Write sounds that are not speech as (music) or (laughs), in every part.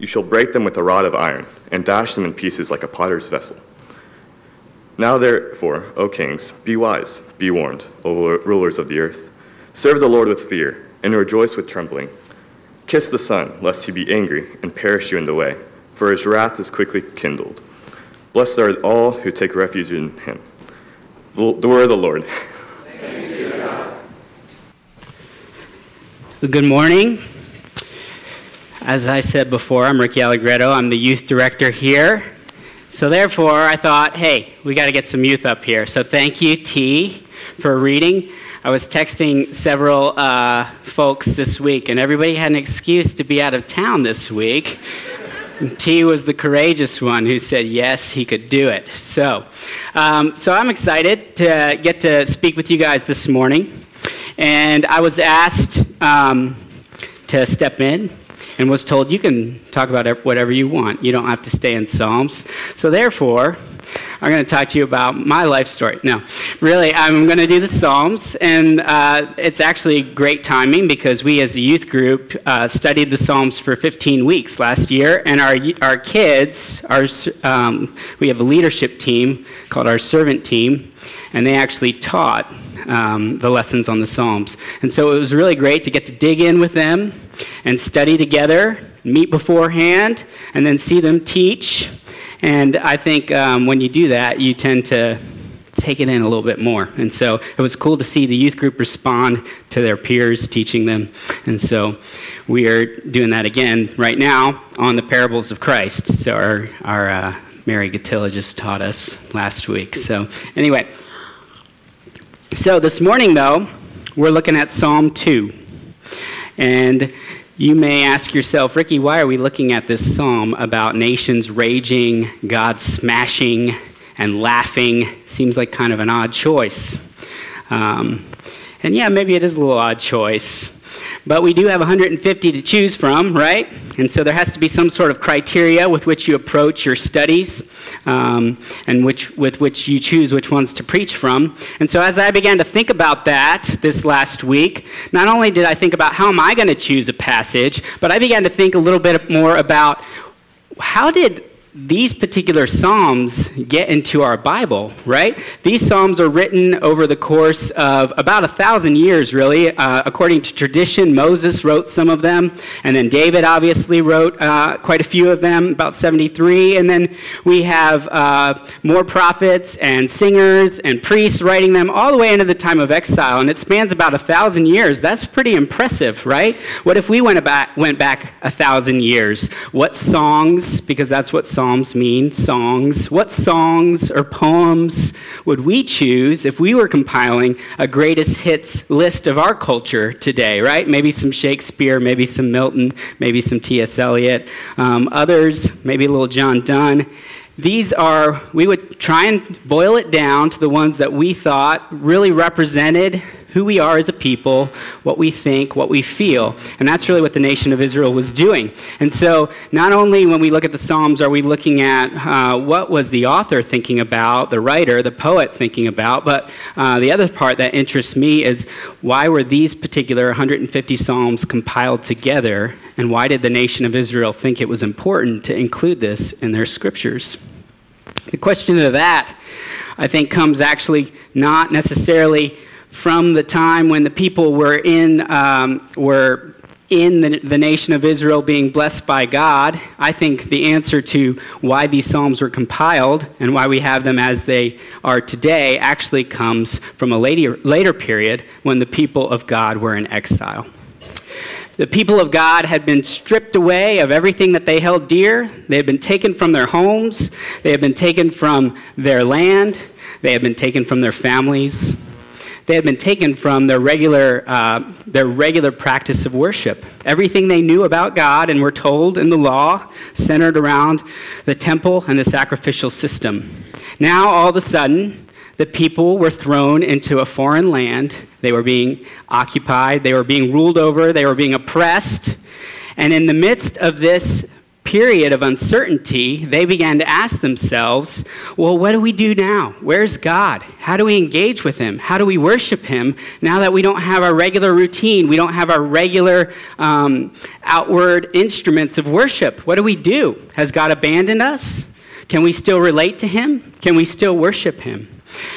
You shall break them with a rod of iron, and dash them in pieces like a potter's vessel. Now, therefore, O kings, be wise, be warned, O rulers of the earth. Serve the Lord with fear, and rejoice with trembling. Kiss the Son, lest he be angry and perish you in the way, for his wrath is quickly kindled. Blessed are all who take refuge in him. The, word of the Lord. Good morning. As I said before, I'm Ricky Allegretto. I'm the youth director here. So, therefore, I thought, hey, we got to get some youth up here. So, thank you, T, for reading. I was texting several uh, folks this week, and everybody had an excuse to be out of town this week. T was the courageous one who said yes, he could do it. So, um, so I'm excited to get to speak with you guys this morning. And I was asked um, to step in and was told, You can talk about whatever you want. You don't have to stay in Psalms. So, therefore, I'm going to talk to you about my life story. No, really, I'm going to do the Psalms, and uh, it's actually great timing because we, as a youth group, uh, studied the Psalms for 15 weeks last year, and our our kids, our um, we have a leadership team called our servant team, and they actually taught um, the lessons on the Psalms. And so it was really great to get to dig in with them and study together, meet beforehand, and then see them teach. And I think um, when you do that, you tend to take it in a little bit more. And so it was cool to see the youth group respond to their peers teaching them. And so we are doing that again right now on the parables of Christ. So our, our uh, Mary Gatilla just taught us last week. So anyway, so this morning, though, we're looking at Psalm 2. And you may ask yourself, Ricky, why are we looking at this psalm about nations raging, God smashing, and laughing? Seems like kind of an odd choice. Um, and yeah, maybe it is a little odd choice. But we do have 150 to choose from, right? And so there has to be some sort of criteria with which you approach your studies um, and which, with which you choose which ones to preach from. And so as I began to think about that this last week, not only did I think about how am I going to choose a passage, but I began to think a little bit more about how did these particular Psalms get into our Bible, right? These Psalms are written over the course of about a thousand years, really. Uh, according to tradition, Moses wrote some of them, and then David obviously wrote uh, quite a few of them, about 73. And then we have uh, more prophets and singers and priests writing them all the way into the time of exile, and it spans about a thousand years. That's pretty impressive, right? What if we went back, went back a thousand years? What songs, because that's what songs Psalms mean songs. What songs or poems would we choose if we were compiling a greatest hits list of our culture today, right? Maybe some Shakespeare, maybe some Milton, maybe some T.S. Eliot, um, others, maybe a little John Donne. These are, we would try and boil it down to the ones that we thought really represented who we are as a people, what we think, what we feel. And that's really what the nation of Israel was doing. And so, not only when we look at the Psalms are we looking at uh, what was the author thinking about, the writer, the poet thinking about, but uh, the other part that interests me is why were these particular 150 Psalms compiled together, and why did the nation of Israel think it was important to include this in their scriptures? The question of that, I think, comes actually not necessarily from the time when the people were in, um, were in the, the nation of Israel being blessed by God, I think the answer to why these Psalms were compiled and why we have them as they are today actually comes from a later, later period when the people of God were in exile. The people of God had been stripped away of everything that they held dear. They had been taken from their homes. They had been taken from their land. They had been taken from their families they had been taken from their regular, uh, their regular practice of worship. Everything they knew about God and were told in the law centered around the temple and the sacrificial system. Now, all of a sudden, the people were thrown into a foreign land. They were being occupied, they were being ruled over, they were being oppressed. And in the midst of this period of uncertainty, they began to ask themselves, well, what do we do now? Where's God? How do we engage with Him? How do we worship Him now that we don't have our regular routine? We don't have our regular um, outward instruments of worship. What do we do? Has God abandoned us? Can we still relate to Him? Can we still worship Him?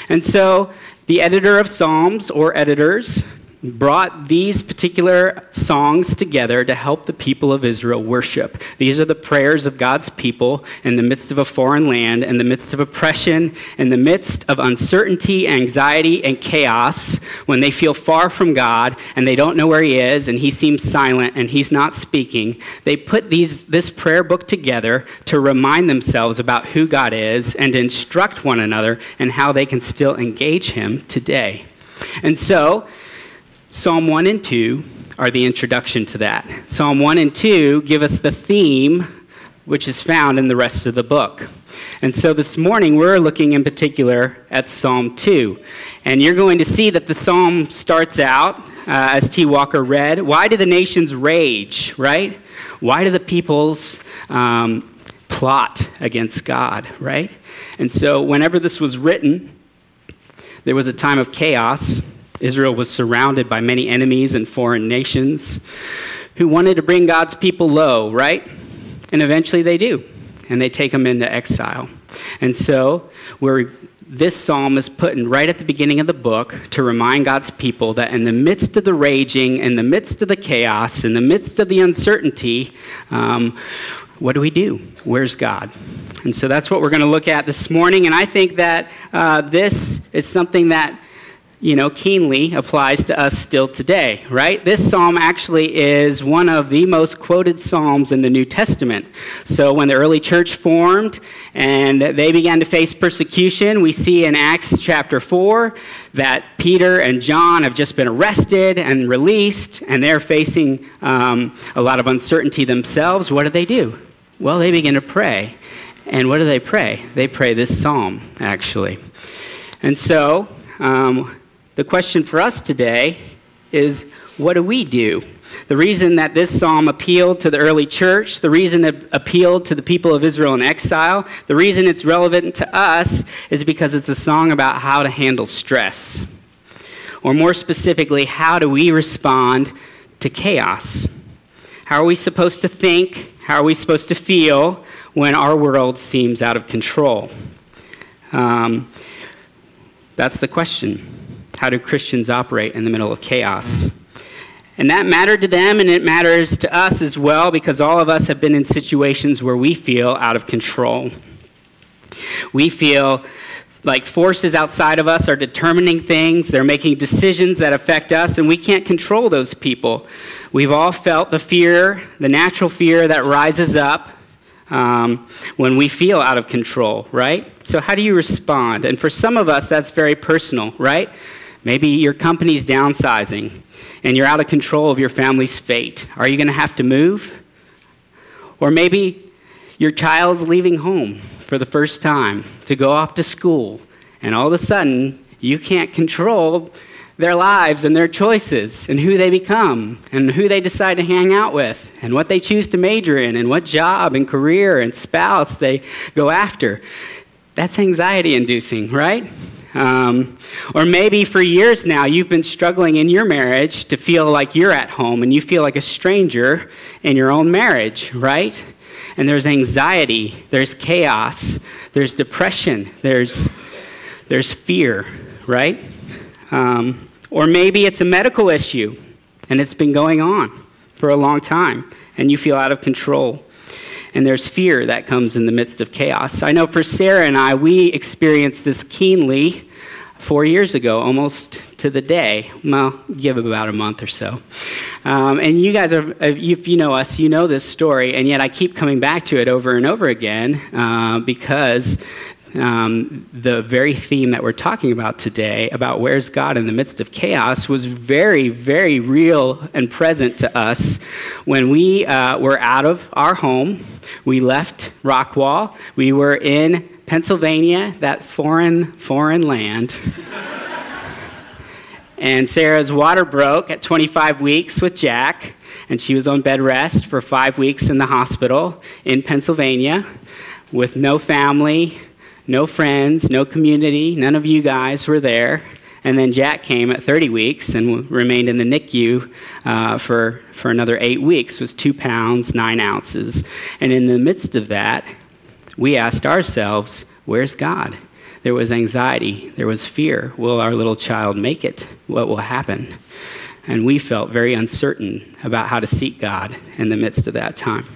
And so the editor of Psalms or editors brought these particular songs together to help the people of Israel worship. These are the prayers of God's people in the midst of a foreign land, in the midst of oppression, in the midst of uncertainty, anxiety, and chaos, when they feel far from God and they don't know where He is and He seems silent and He's not speaking. They put these, this prayer book together to remind themselves about who God is and to instruct one another and how they can still engage Him today. And so, Psalm 1 and 2 are the introduction to that. Psalm 1 and 2 give us the theme which is found in the rest of the book. And so this morning we're looking in particular at Psalm 2. And you're going to see that the psalm starts out, uh, as T. Walker read, Why do the nations rage, right? Why do the peoples um, plot against God, right? And so whenever this was written, there was a time of chaos Israel was surrounded by many enemies and foreign nations who wanted to bring God's people low, right? And eventually they do, and they take them into exile. And so, where this psalm is put in right at the beginning of the book to remind God's people that in the midst of the raging, in the midst of the chaos, in the midst of the uncertainty, um, what do we do? Where's God? And so that's what we're going to look at this morning. And I think that uh, this is something that you know, keenly applies to us still today, right? This psalm actually is one of the most quoted psalms in the New Testament. So when the early church formed and they began to face persecution, we see in Acts chapter 4 that Peter and John have just been arrested and released, and they're facing um, a lot of uncertainty themselves. What do they do? Well, they begin to pray. And what do they pray? They pray this psalm, actually. And so, um, the question for us today is what do we do? The reason that this psalm appealed to the early church, the reason it appealed to the people of Israel in exile, the reason it's relevant to us is because it's a song about how to handle stress. Or more specifically, how do we respond to chaos? How are we supposed to think? How are we supposed to feel when our world seems out of control? Um, that's the question. How do Christians operate in the middle of chaos? And that mattered to them, and it matters to us as well, because all of us have been in situations where we feel out of control. We feel like forces outside of us are determining things, they're making decisions that affect us, and we can't control those people. We've all felt the fear, the natural fear that rises up um, when we feel out of control, right? So, how do you respond? And for some of us, that's very personal, right? Maybe your company's downsizing and you're out of control of your family's fate. Are you going to have to move? Or maybe your child's leaving home for the first time to go off to school, and all of a sudden you can't control their lives and their choices and who they become and who they decide to hang out with and what they choose to major in and what job and career and spouse they go after. That's anxiety inducing, right? Um, or maybe for years now you've been struggling in your marriage to feel like you're at home and you feel like a stranger in your own marriage, right? And there's anxiety, there's chaos, there's depression, there's, there's fear, right? Um, or maybe it's a medical issue and it's been going on for a long time and you feel out of control and there's fear that comes in the midst of chaos. I know for Sarah and I, we experienced this keenly four years ago, almost to the day. Well, give about a month or so. Um, and you guys are, if you know us, you know this story, and yet I keep coming back to it over and over again uh, because um, the very theme that we're talking about today, about where's God in the midst of chaos, was very, very real and present to us when we uh, were out of our home. We left Rockwall. We were in Pennsylvania, that foreign, foreign land. (laughs) and Sarah's water broke at 25 weeks with Jack, and she was on bed rest for five weeks in the hospital in Pennsylvania with no family, no friends, no community. None of you guys were there. And then Jack came at 30 weeks and remained in the NICU uh, for, for another eight weeks, was two pounds, nine ounces. And in the midst of that, we asked ourselves, where's God? There was anxiety, there was fear. Will our little child make it? What will happen? And we felt very uncertain about how to seek God in the midst of that time.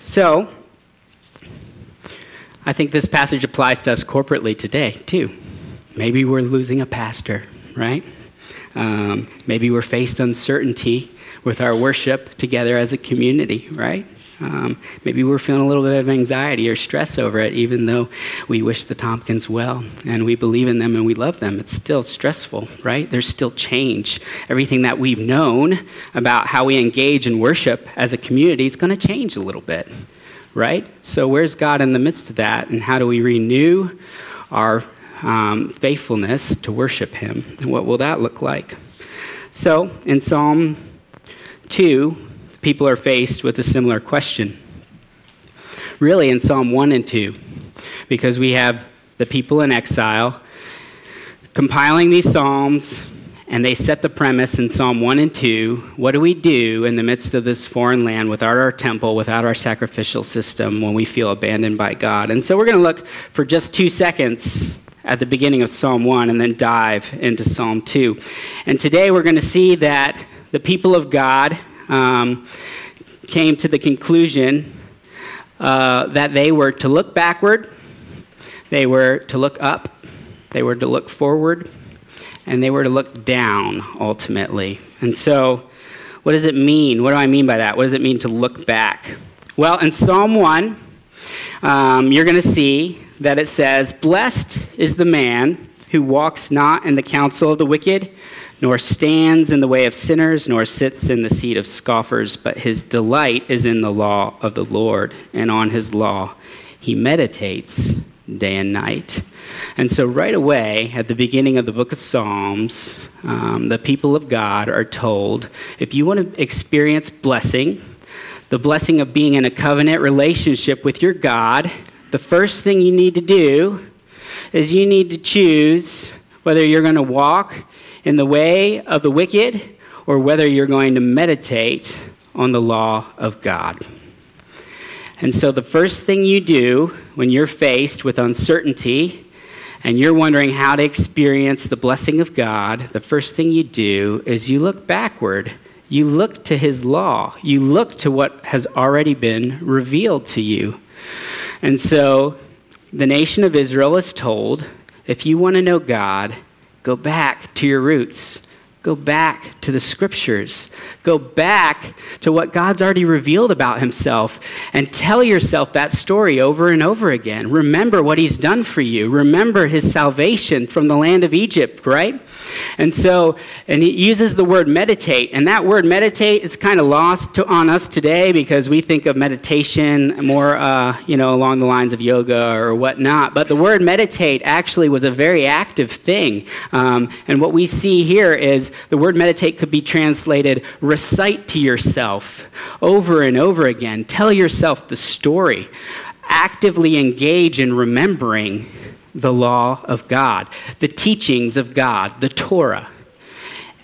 So, I think this passage applies to us corporately today, too. Maybe we're losing a pastor, right? Um, maybe we're faced uncertainty with our worship together as a community, right? Um, maybe we're feeling a little bit of anxiety or stress over it, even though we wish the Tompkins well and we believe in them and we love them. It's still stressful, right? There's still change. Everything that we've known about how we engage in worship as a community is going to change a little bit, right? So, where's God in the midst of that? And how do we renew our um, faithfulness to worship Him? And what will that look like? So, in Psalm 2, people are faced with a similar question. Really, in Psalm 1 and 2, because we have the people in exile compiling these Psalms, and they set the premise in Psalm 1 and 2 what do we do in the midst of this foreign land without our temple, without our sacrificial system, when we feel abandoned by God? And so we're going to look for just two seconds at the beginning of Psalm 1 and then dive into Psalm 2. And today we're going to see that the people of God um, came to the conclusion uh, that they were to look backward, they were to look up, they were to look forward, and they were to look down ultimately. And so, what does it mean? What do I mean by that? What does it mean to look back? Well, in Psalm 1, um, you're going to see that it says, Blessed is the man who walks not in the counsel of the wicked nor stands in the way of sinners, nor sits in the seat of scoffers, but his delight is in the law of the Lord, and on his law he meditates day and night. And so, right away, at the beginning of the book of Psalms, um, the people of God are told if you want to experience blessing, the blessing of being in a covenant relationship with your God, the first thing you need to do is you need to choose whether you're going to walk in the way of the wicked or whether you're going to meditate on the law of God. And so, the first thing you do when you're faced with uncertainty and you're wondering how to experience the blessing of God, the first thing you do is you look backward. You look to His law. You look to what has already been revealed to you. And so, the nation of Israel is told if you want to know God, Go back to your roots. Go back to the scriptures. Go back to what God's already revealed about himself and tell yourself that story over and over again. Remember what he's done for you. Remember his salvation from the land of Egypt, right? And so, and he uses the word meditate. And that word meditate is kind of lost to, on us today because we think of meditation more, uh, you know, along the lines of yoga or whatnot. But the word meditate actually was a very active thing. Um, and what we see here is the word meditate could be translated recite to yourself over and over again. Tell yourself the story. Actively engage in remembering the law of God, the teachings of God, the Torah.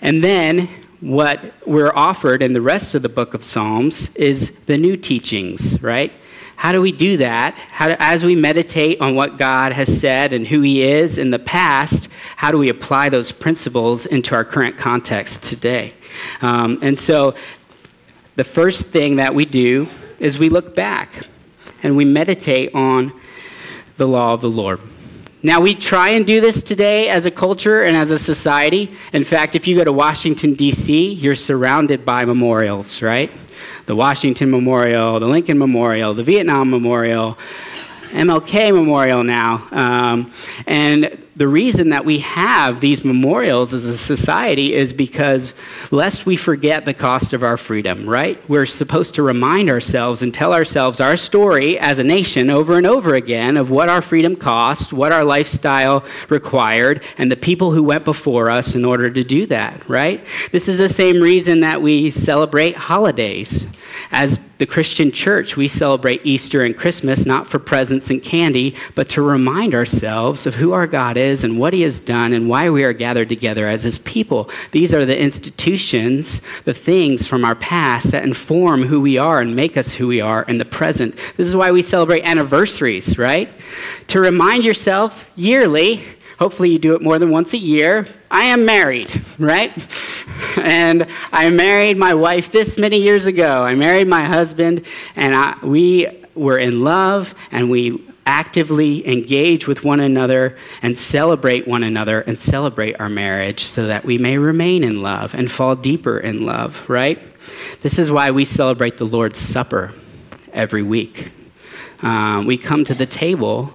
And then what we're offered in the rest of the book of Psalms is the new teachings, right? How do we do that? How do, as we meditate on what God has said and who He is in the past, how do we apply those principles into our current context today? Um, and so, the first thing that we do is we look back and we meditate on the law of the Lord. Now, we try and do this today as a culture and as a society. In fact, if you go to Washington, D.C., you're surrounded by memorials, right? The Washington Memorial, the Lincoln Memorial, the Vietnam Memorial, MLK Memorial now. Um, and the reason that we have these memorials as a society is because lest we forget the cost of our freedom, right? We're supposed to remind ourselves and tell ourselves our story as a nation over and over again of what our freedom cost, what our lifestyle required, and the people who went before us in order to do that, right? This is the same reason that we celebrate holidays. As the Christian church, we celebrate Easter and Christmas not for presents and candy, but to remind ourselves of who our God is and what He has done and why we are gathered together as His people. These are the institutions, the things from our past that inform who we are and make us who we are in the present. This is why we celebrate anniversaries, right? To remind yourself yearly Hopefully, you do it more than once a year. I am married, right? (laughs) And I married my wife this many years ago. I married my husband, and I, we were in love, and we actively engage with one another and celebrate one another and celebrate our marriage so that we may remain in love and fall deeper in love, right? This is why we celebrate the Lord's Supper every week. Uh, we come to the table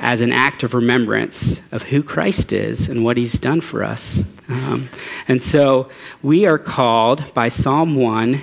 as an act of remembrance of who Christ is and what he's done for us. Um, and so we are called by Psalm 1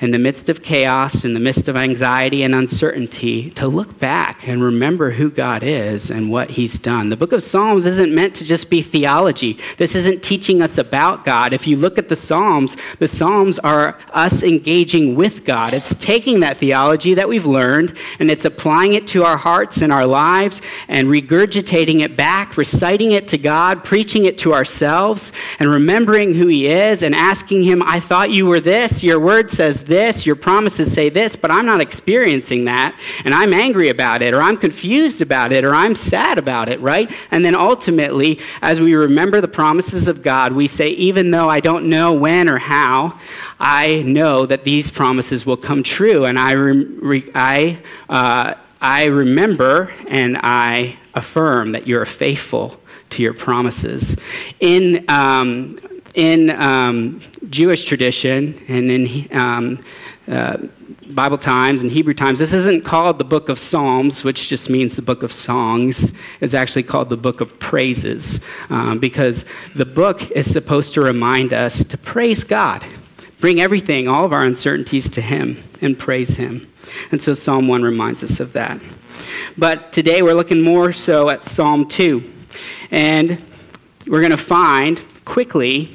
in the midst of chaos, in the midst of anxiety and uncertainty, to look back and remember who God is and what He's done. The book of Psalms isn't meant to just be theology. This isn't teaching us about God. If you look at the Psalms, the Psalms are us engaging with God. It's taking that theology that we've learned and it's applying it to our hearts and our lives and regurgitating it back, reciting it to God, preaching it to ourselves, and remembering who He is and asking Him, I thought you were this. Your word says this, your promises say this, but I'm not experiencing that, and I'm angry about it, or I'm confused about it, or I'm sad about it, right? And then ultimately, as we remember the promises of God, we say, even though I don't know when or how, I know that these promises will come true, and I, re- I, uh, I remember and I affirm that you're faithful to your promises. In um, in um, Jewish tradition and in um, uh, Bible times and Hebrew times, this isn't called the book of Psalms, which just means the book of songs. It's actually called the book of praises um, because the book is supposed to remind us to praise God, bring everything, all of our uncertainties to Him, and praise Him. And so Psalm 1 reminds us of that. But today we're looking more so at Psalm 2. And we're going to find quickly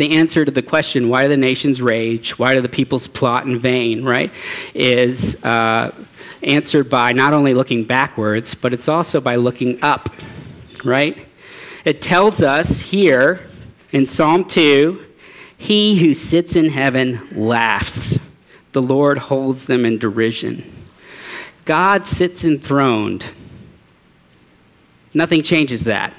the answer to the question, why do the nations rage? Why do the peoples plot in vain, right? Is uh, answered by not only looking backwards, but it's also by looking up, right? It tells us here in Psalm 2 He who sits in heaven laughs, the Lord holds them in derision. God sits enthroned. Nothing changes that.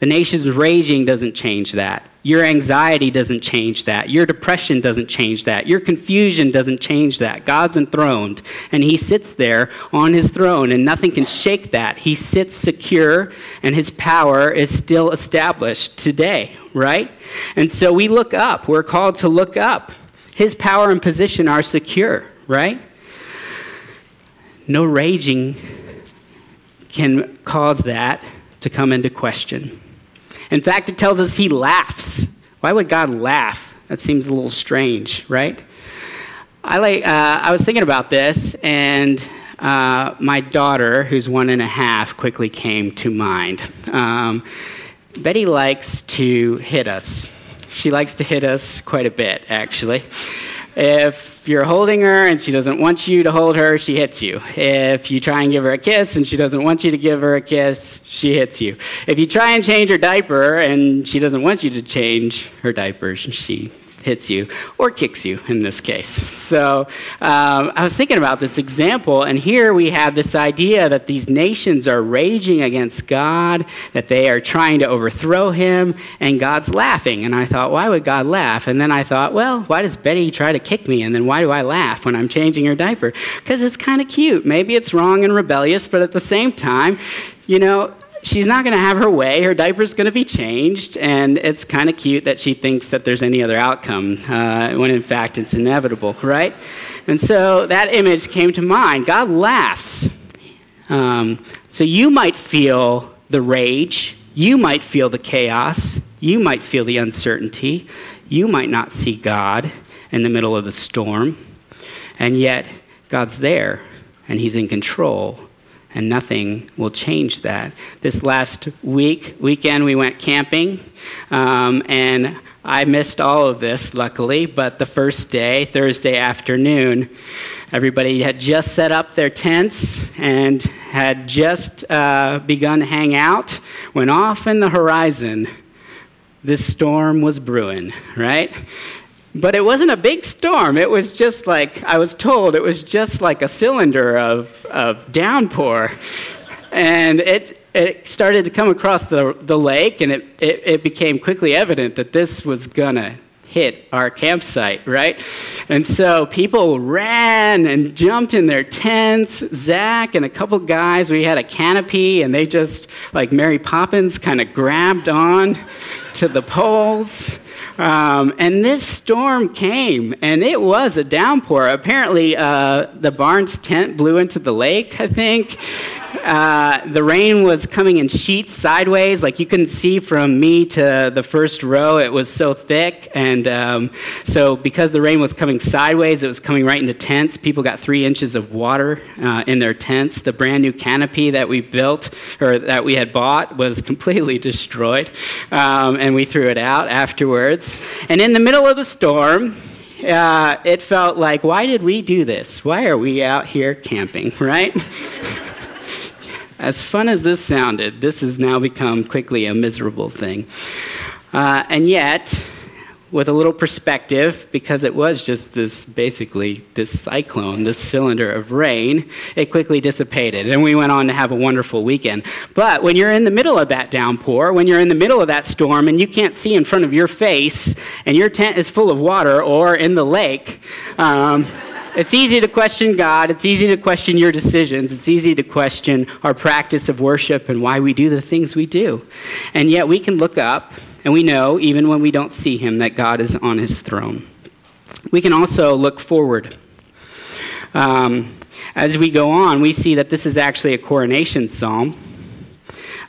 The nation's raging doesn't change that. Your anxiety doesn't change that. Your depression doesn't change that. Your confusion doesn't change that. God's enthroned, and He sits there on His throne, and nothing can shake that. He sits secure, and His power is still established today, right? And so we look up. We're called to look up. His power and position are secure, right? No raging can cause that to come into question. In fact, it tells us he laughs. Why would God laugh? That seems a little strange, right? I, like, uh, I was thinking about this, and uh, my daughter, who's one and a half, quickly came to mind. Um, Betty likes to hit us. She likes to hit us quite a bit, actually. If you're holding her and she doesn't want you to hold her, she hits you. If you try and give her a kiss and she doesn't want you to give her a kiss, she hits you. If you try and change her diaper and she doesn't want you to change her diaper, she hits you or kicks you in this case. So um, I was thinking about this example, and here we have this idea that these nations are raging against God, that they are trying to overthrow him, and God's laughing. And I thought, why would God laugh? And then I thought, well, why does Betty try to kick me? And then why do I laugh when I'm changing her diaper? Because it's kind of cute. Maybe it's wrong and rebellious, but at the same time, you know, she's not going to have her way. Her diaper's going to be changed, and it's kind of cute that she thinks that there's any other outcome uh, when in fact it's inevitable, right? And so that image came to mind. God laughs. Um, so you might feel the rage, you might feel the chaos, you might feel the uncertainty, you might not see God in the middle of the storm, and yet God's there and He's in control and nothing will change that. This last week, weekend, we went camping, um, and I missed all of this, luckily, but the first day, Thursday afternoon, everybody had just set up their tents and had just uh, begun to hang out when off in the horizon, this storm was brewing, right? But it wasn't a big storm. It was just like, I was told, it was just like a cylinder of, of downpour. And it, it started to come across the, the lake, and it, it, it became quickly evident that this was going to hit our campsite, right? And so people ran and jumped in their tents. Zach and a couple guys, we had a canopy, and they just, like Mary Poppins, kind of grabbed on to the poles. Um, and this storm came, and it was a downpour. Apparently, uh, the Barnes tent blew into the lake, I think. Uh, the rain was coming in sheets sideways, like you couldn't see from me to the first row. It was so thick. And um, so, because the rain was coming sideways, it was coming right into tents. People got three inches of water uh, in their tents. The brand new canopy that we built or that we had bought was (laughs) completely destroyed. Um, and we threw it out afterwards. And in the middle of the storm, uh, it felt like, why did we do this? Why are we out here camping, (laughs) right? As fun as this sounded, this has now become quickly a miserable thing. Uh, and yet, with a little perspective, because it was just this basically this cyclone, this cylinder of rain, it quickly dissipated. And we went on to have a wonderful weekend. But when you're in the middle of that downpour, when you're in the middle of that storm and you can't see in front of your face and your tent is full of water or in the lake, um, it's easy to question God. It's easy to question your decisions. It's easy to question our practice of worship and why we do the things we do. And yet we can look up and we know, even when we don't see Him, that God is on His throne. We can also look forward. Um, as we go on, we see that this is actually a coronation psalm.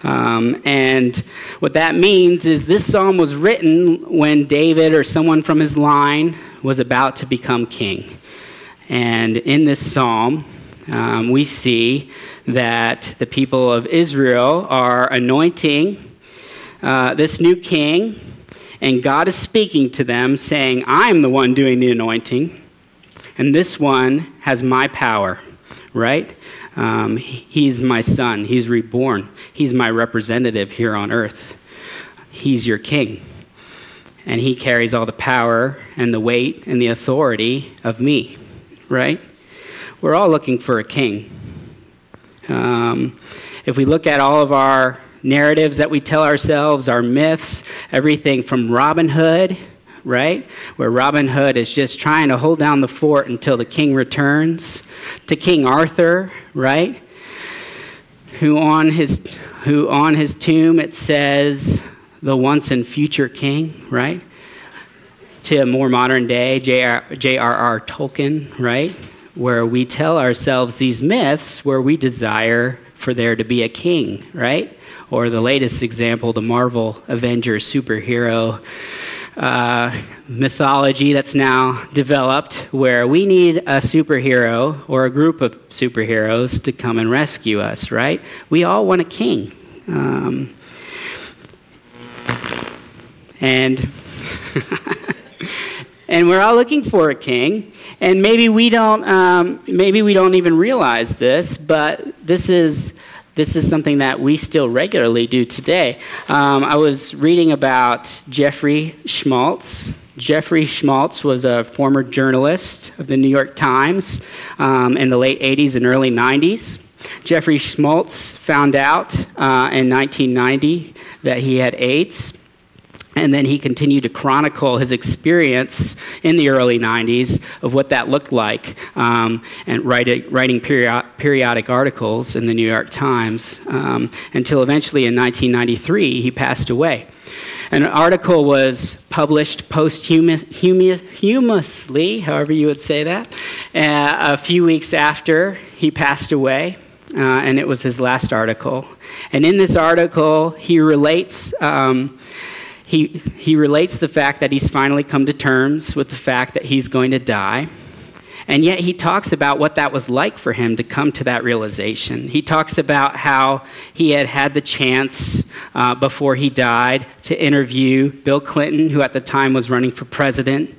Um, and what that means is this psalm was written when David or someone from his line was about to become king. And in this psalm, um, we see that the people of Israel are anointing uh, this new king, and God is speaking to them, saying, I'm the one doing the anointing, and this one has my power, right? Um, he's my son. He's reborn. He's my representative here on earth. He's your king. And he carries all the power and the weight and the authority of me right? We're all looking for a king. Um, if we look at all of our narratives that we tell ourselves, our myths, everything from Robin Hood, right? Where Robin Hood is just trying to hold down the fort until the king returns, to King Arthur, right? Who on his, who on his tomb it says, the once and future king, right? To a more modern day, J.R.R. Tolkien, right? Where we tell ourselves these myths where we desire for there to be a king, right? Or the latest example, the Marvel Avengers superhero uh, mythology that's now developed where we need a superhero or a group of superheroes to come and rescue us, right? We all want a king. Um, and (laughs) and we're all looking for a king. And maybe we don't, um, maybe we don't even realize this, but this is this is something that we still regularly do today. Um, I was reading about Jeffrey Schmalz. Jeffrey Schmalz was a former journalist of the New York Times um, in the late 80s and early 90s. Jeffrey Schmalz found out uh, in 1990 that he had AIDS. And then he continued to chronicle his experience in the early 90s of what that looked like um, and writing period, periodic articles in the New York Times um, until eventually in 1993 he passed away. An article was published posthumously, however you would say that, uh, a few weeks after he passed away. uh, and it was his last article. And in this article, he relates. Um, he, he relates the fact that he's finally come to terms with the fact that he's going to die. And yet he talks about what that was like for him to come to that realization. He talks about how he had had the chance uh, before he died to interview Bill Clinton, who at the time was running for president,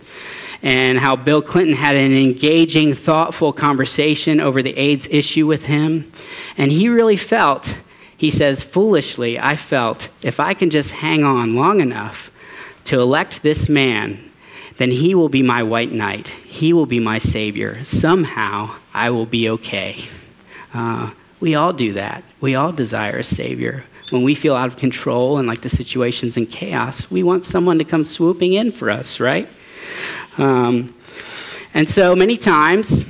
and how Bill Clinton had an engaging, thoughtful conversation over the AIDS issue with him. And he really felt, he says, foolishly, I felt, if I can just hang on long enough to elect this man then he will be my white knight. He will be my savior. Somehow I will be okay. Uh, we all do that. We all desire a savior. When we feel out of control and like the situation's in chaos, we want someone to come swooping in for us, right? Um, and so many times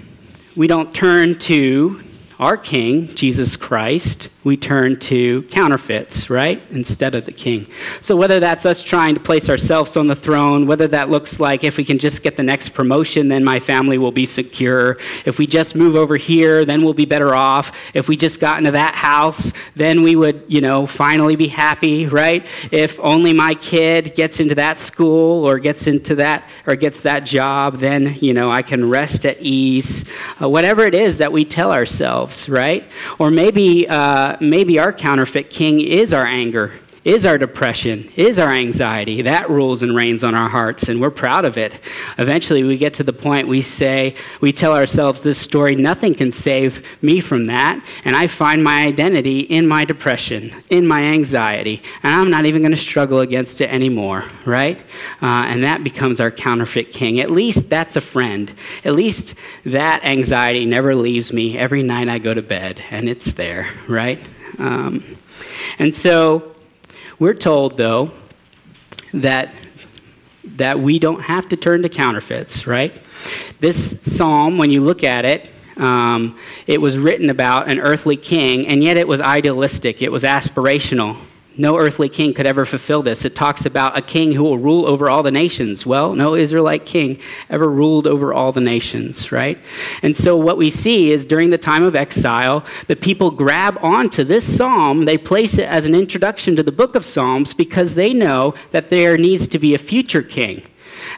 we don't turn to our King, Jesus Christ, we turn to counterfeits, right, instead of the King. So whether that's us trying to place ourselves on the throne, whether that looks like if we can just get the next promotion, then my family will be secure. If we just move over here, then we'll be better off. If we just got into that house, then we would, you know, finally be happy, right? If only my kid gets into that school or gets into that or gets that job, then, you know, I can rest at ease. Uh, whatever it is that we tell ourselves, right? Or maybe. Uh, maybe our counterfeit king is our anger, is our depression, is our anxiety. That rules and reigns on our hearts, and we're proud of it. Eventually, we get to the point we say, we tell ourselves this story, nothing can save me from that, and I find my identity in my depression, in my anxiety, and I'm not even going to struggle against it anymore, right? Uh, and that becomes our counterfeit king. At least that's a friend. At least that anxiety never leaves me every night I go to bed, and it's there, right? Um, and so, we're told, though, that, that we don't have to turn to counterfeits, right? This psalm, when you look at it, um, it was written about an earthly king, and yet it was idealistic, it was aspirational. No earthly king could ever fulfill this. It talks about a king who will rule over all the nations. Well, no Israelite king ever ruled over all the nations, right? And so what we see is during the time of exile, the people grab onto this psalm, they place it as an introduction to the book of Psalms because they know that there needs to be a future king.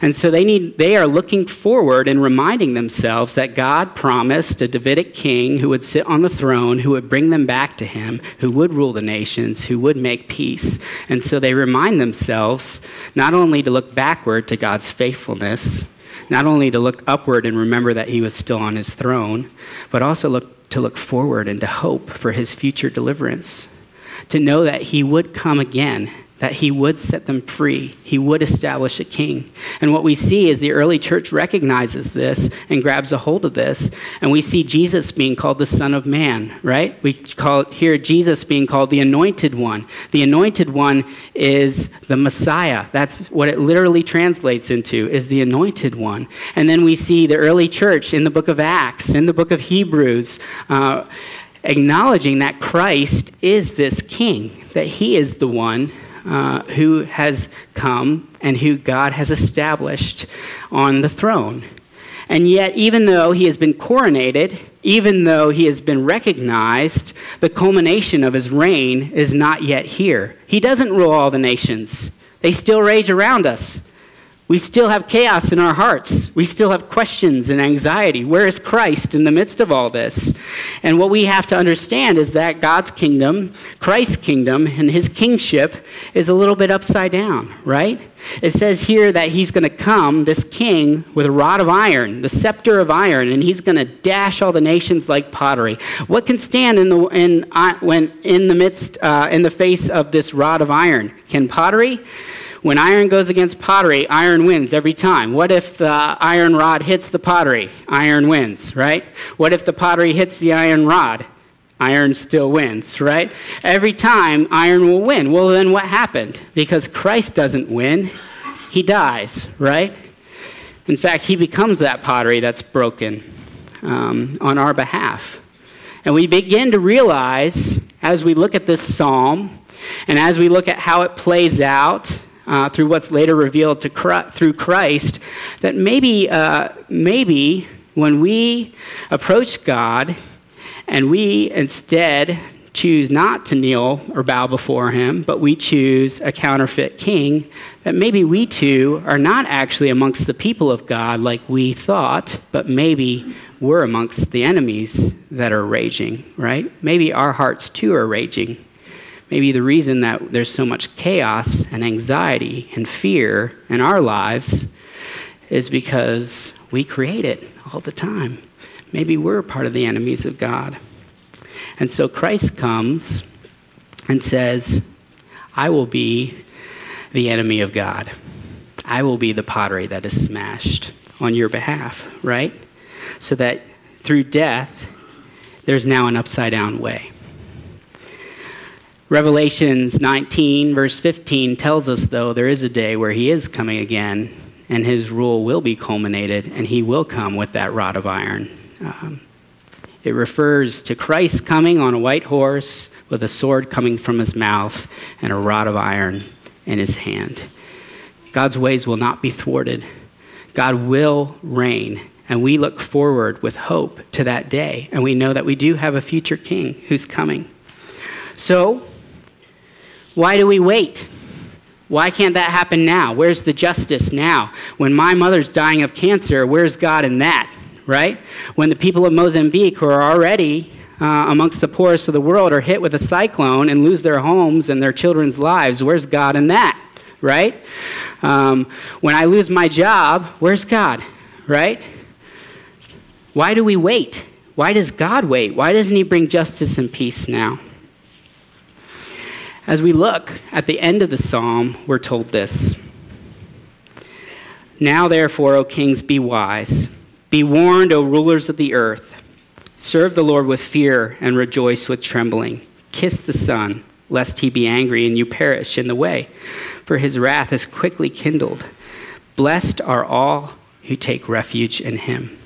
And so they, need, they are looking forward and reminding themselves that God promised a Davidic king who would sit on the throne, who would bring them back to him, who would rule the nations, who would make peace. And so they remind themselves not only to look backward to God's faithfulness, not only to look upward and remember that he was still on his throne, but also look, to look forward and to hope for his future deliverance. To know that he would come again that he would set them free. He would establish a king. And what we see is the early church recognizes this and grabs a hold of this. And we see Jesus being called the Son of Man, right? We call here Jesus being called the Anointed One. The Anointed One is the Messiah. That's what it literally translates into, is the Anointed One. And then we see the early church in the book of Acts, in the book of Hebrews. Uh, acknowledging that Christ is this king, that he is the one uh, who has come and who God has established on the throne. And yet, even though he has been coronated, even though he has been recognized, the culmination of his reign is not yet here. He doesn't rule all the nations, they still rage around us. We still have chaos in our hearts. We still have questions and anxiety. Where is Christ in the midst of all this? And what we have to understand is that God's kingdom, Christ's kingdom, and his kingship is a little bit upside down, right? It says here that he's going to come, this king, with a rod of iron, the scepter of iron, and he's going to dash all the nations like pottery. What can stand in the, in, uh, when, in the midst, uh, in the face of this rod of iron? Can pottery? When iron goes against pottery, iron wins every time. What if the iron rod hits the pottery? Iron wins, right? What if the pottery hits the iron rod? Iron still wins, right? Every time, iron will win. Well, then what happened? Because Christ doesn't win, he dies, right? In fact, he becomes that pottery that's broken um, on our behalf. And we begin to realize as we look at this psalm and as we look at how it plays out uh, through what's later revealed to Christ, through Christ, that maybe, uh, maybe when we approach God And we instead choose not to kneel or bow before him, but we choose a counterfeit king, that maybe we too are not actually amongst the people of God like we thought, but maybe we're amongst the enemies that are raging, right? Maybe our hearts too are raging. Maybe the reason that there's so much chaos and anxiety and fear in our lives is because we create it all the time. Maybe we're part of the enemies of God. And so Christ comes and says, I will be the enemy of God. I will be the pottery that is smashed on your behalf, right? So that through death, there's now an upside down way. Revelations 19, verse 15 tells us, though, there is a day where he is coming again, and his rule will be culminated, and he will come with that rod of iron. Um, it refers to Christ coming on a white horse with a sword coming from his mouth and a rod of iron in his hand. God's ways will not be thwarted. God will reign, and we look forward with hope to that day. And we know that we do have a future king who's coming. So, why do we wait? Why can't that happen now? Where's the justice now? When my mother's dying of cancer, where's God in that? right? When the people of Mozambique, who are already uh, amongst the poorest of the world, are hit with a cyclone and lose their homes and their children's lives, where's God in that, right? Um, when I lose my job, where's God, right? Why do we wait? Why does God wait? Why doesn't He bring justice and peace now? As we look at the end of the psalm, we're told this Now, therefore, O kings, be wise. Be warned, O rulers of the earth. Serve the Lord with fear and rejoice with trembling. Kiss the Son, lest he be angry and you perish in the way, for his wrath is quickly kindled. Blessed are all who take refuge in him.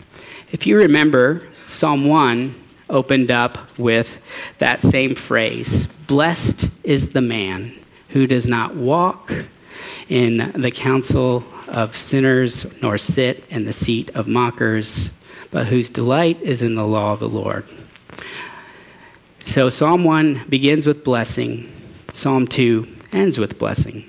If you remember, Psalm 1 opened up with that same phrase Blessed is the man who does not walk in the counsel of sinners, nor sit in the seat of mockers, but whose delight is in the law of the Lord. So Psalm 1 begins with blessing, Psalm 2 ends with blessing.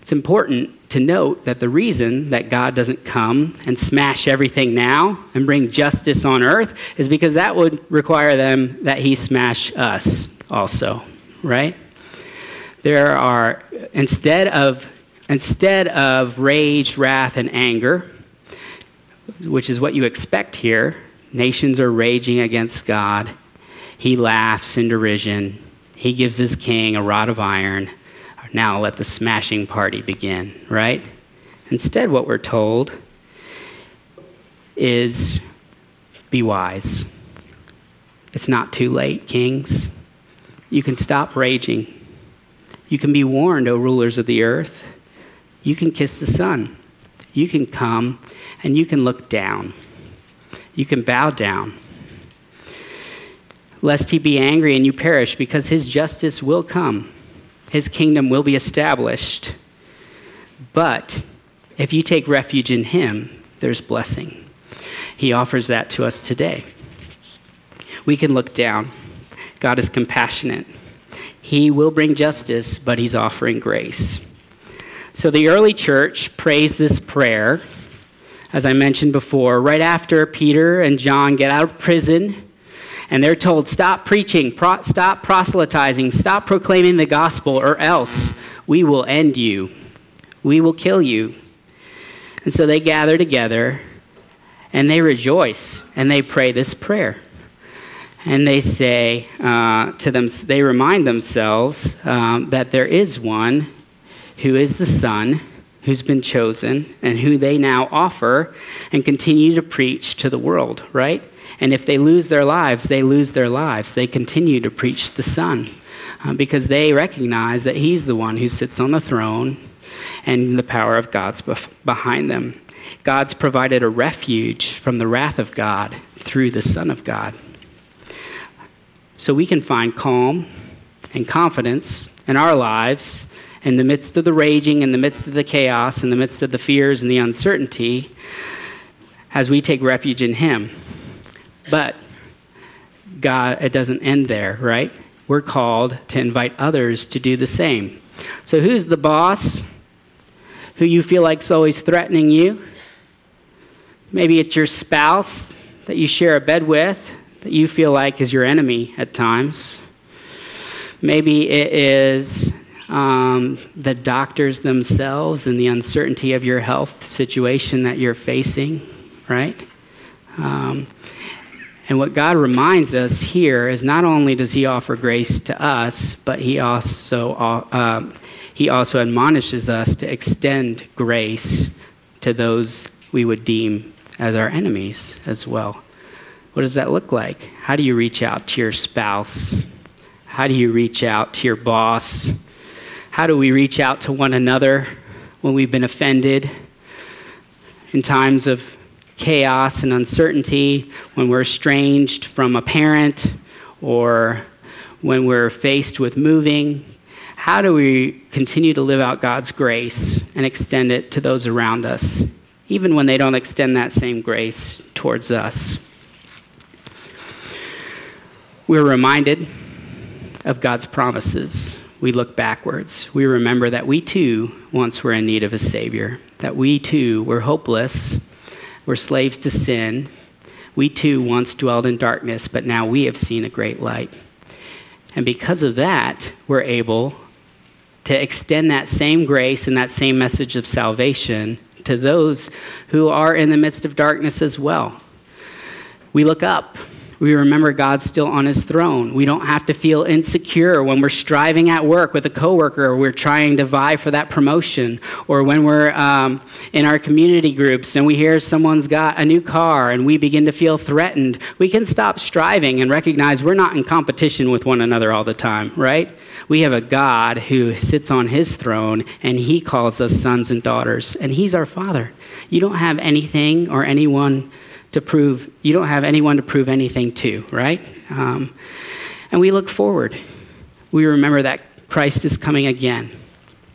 It's important to note that the reason that God doesn't come and smash everything now and bring justice on earth is because that would require them that he smash us also, right? There are, instead of Instead of rage, wrath, and anger, which is what you expect here, nations are raging against God. He laughs in derision. He gives his king a rod of iron. Now let the smashing party begin, right? Instead, what we're told is be wise. It's not too late, kings. You can stop raging. You can be warned, O rulers of the earth. You can kiss the Son. You can come and you can look down. You can bow down. Lest he be angry and you perish, because his justice will come. His kingdom will be established. But if you take refuge in him, there's blessing. He offers that to us today. We can look down. God is compassionate. He will bring justice, but he's offering grace. So the early church prays this prayer, as I mentioned before, right after Peter and John get out of prison and they're told, stop preaching, pro- stop proselytizing, stop proclaiming the gospel, or else we will end you. We will kill you. And so they gather together and they rejoice and they pray this prayer. And they say uh, to them, they remind themselves um, that there is one who is the Son, who's been chosen, and who they now offer and continue to preach to the world, right? And if they lose their lives, they lose their lives. They continue to preach the Son uh, because they recognize that He's the one who sits on the throne and the power of God's bef- behind them. God's provided a refuge from the wrath of God through the Son of God. So we can find calm and confidence in our lives in the midst of the raging, in the midst of the chaos, in the midst of the fears and the uncertainty, as we take refuge in Him. But God, it doesn't end there, right? We're called to invite others to do the same. So, who's the boss? Who you feel like is always threatening you? Maybe it's your spouse that you share a bed with that you feel like is your enemy at times. Maybe it is um, the doctors themselves and the uncertainty of your health situation that you're facing, right? Um, and what God reminds us here is not only does He offer grace to us, but He also uh, He also admonishes us to extend grace to those we would deem as our enemies as well. What does that look like? How do you reach out to your spouse? How do you reach out to your boss? How do we reach out to one another when we've been offended? In times of chaos and uncertainty, when we're estranged from a parent, or when we're faced with moving, how do we continue to live out God's grace and extend it to those around us, even when they don't extend that same grace towards us? We're reminded of God's promises. We look backwards. We remember that we too once were in need of a Savior, that we too were hopeless, were slaves to sin. We too once dwelled in darkness, but now we have seen a great light. And because of that, we're able to extend that same grace and that same message of salvation to those who are in the midst of darkness as well. We look up we remember God's still on his throne. We don't have to feel insecure when we're striving at work with a coworker or we're trying to vie for that promotion or when we're um, in our community groups and we hear someone's got a new car and we begin to feel threatened. We can stop striving and recognize we're not in competition with one another all the time, right? We have a God who sits on his throne and he calls us sons and daughters, and he's our Father. You don't have anything or anyone to prove, you don't have anyone to prove anything to, right? Um, and we look forward. We remember that Christ is coming again,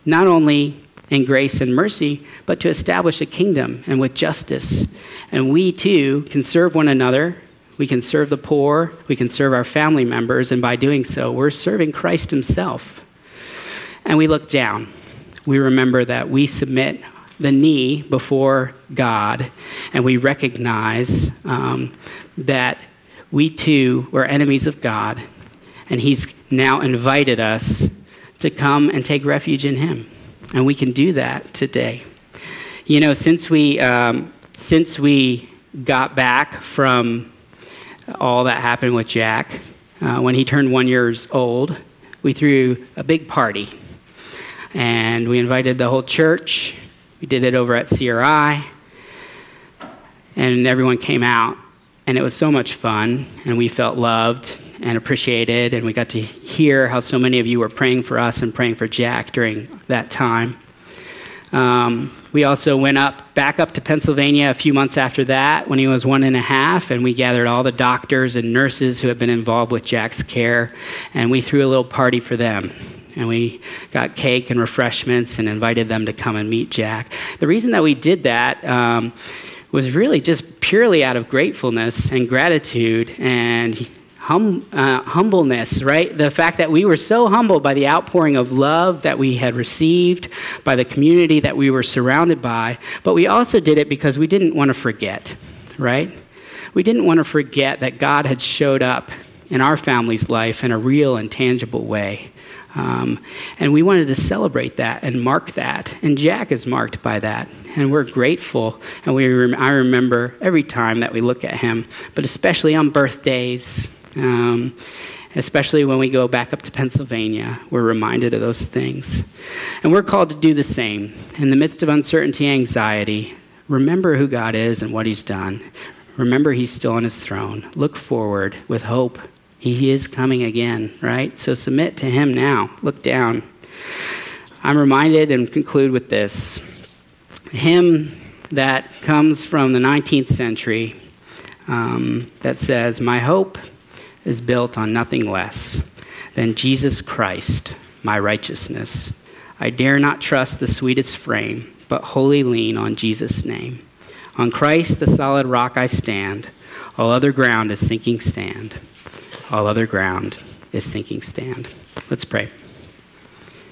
not only in grace and mercy, but to establish a kingdom and with justice. And we too can serve one another. We can serve the poor. We can serve our family members. And by doing so, we're serving Christ Himself. And we look down. We remember that we submit the knee before God, and we recognize um, that we too were enemies of God, and He's now invited us to come and take refuge in Him. And we can do that today. You know, since we, um, since we got back from all that happened with Jack, uh, when he turned one years old, we threw a big party. And we invited the whole church we did it over at CRI, and everyone came out, and it was so much fun, and we felt loved and appreciated, and we got to hear how so many of you were praying for us and praying for Jack during that time. Um, we also went up back up to Pennsylvania a few months after that when he was one and a half, and we gathered all the doctors and nurses who had been involved with Jack's care, and we threw a little party for them and we got cake and refreshments and invited them to come and meet Jack. The reason that we did that um, was really just purely out of gratefulness and gratitude and hum, uh, humbleness, right? The fact that we were so humbled by the outpouring of love that we had received, by the community that we were surrounded by, but we also did it because we didn't want to forget, right? We didn't want to forget that God had showed up in our family's life in a real and tangible way. Um, and we wanted to celebrate that and mark that. And Jack is marked by that. And we're grateful. And we rem- I remember every time that we look at him, but especially on birthdays, um, especially when we go back up to Pennsylvania, we're reminded of those things. And we're called to do the same. In the midst of uncertainty anxiety, remember who God is and what he's done. Remember he's still on his throne. Look forward with hope he is coming again, right? So submit to Him now. Look down. I'm reminded and conclude with this hymn that comes from the 19th century um, that says, My hope is built on nothing less than Jesus Christ, my righteousness. I dare not trust the sweetest frame, but wholly lean on Jesus' name. On Christ, the solid rock, I stand. All other ground is sinking sand. All other ground is sinking sand. Let's pray.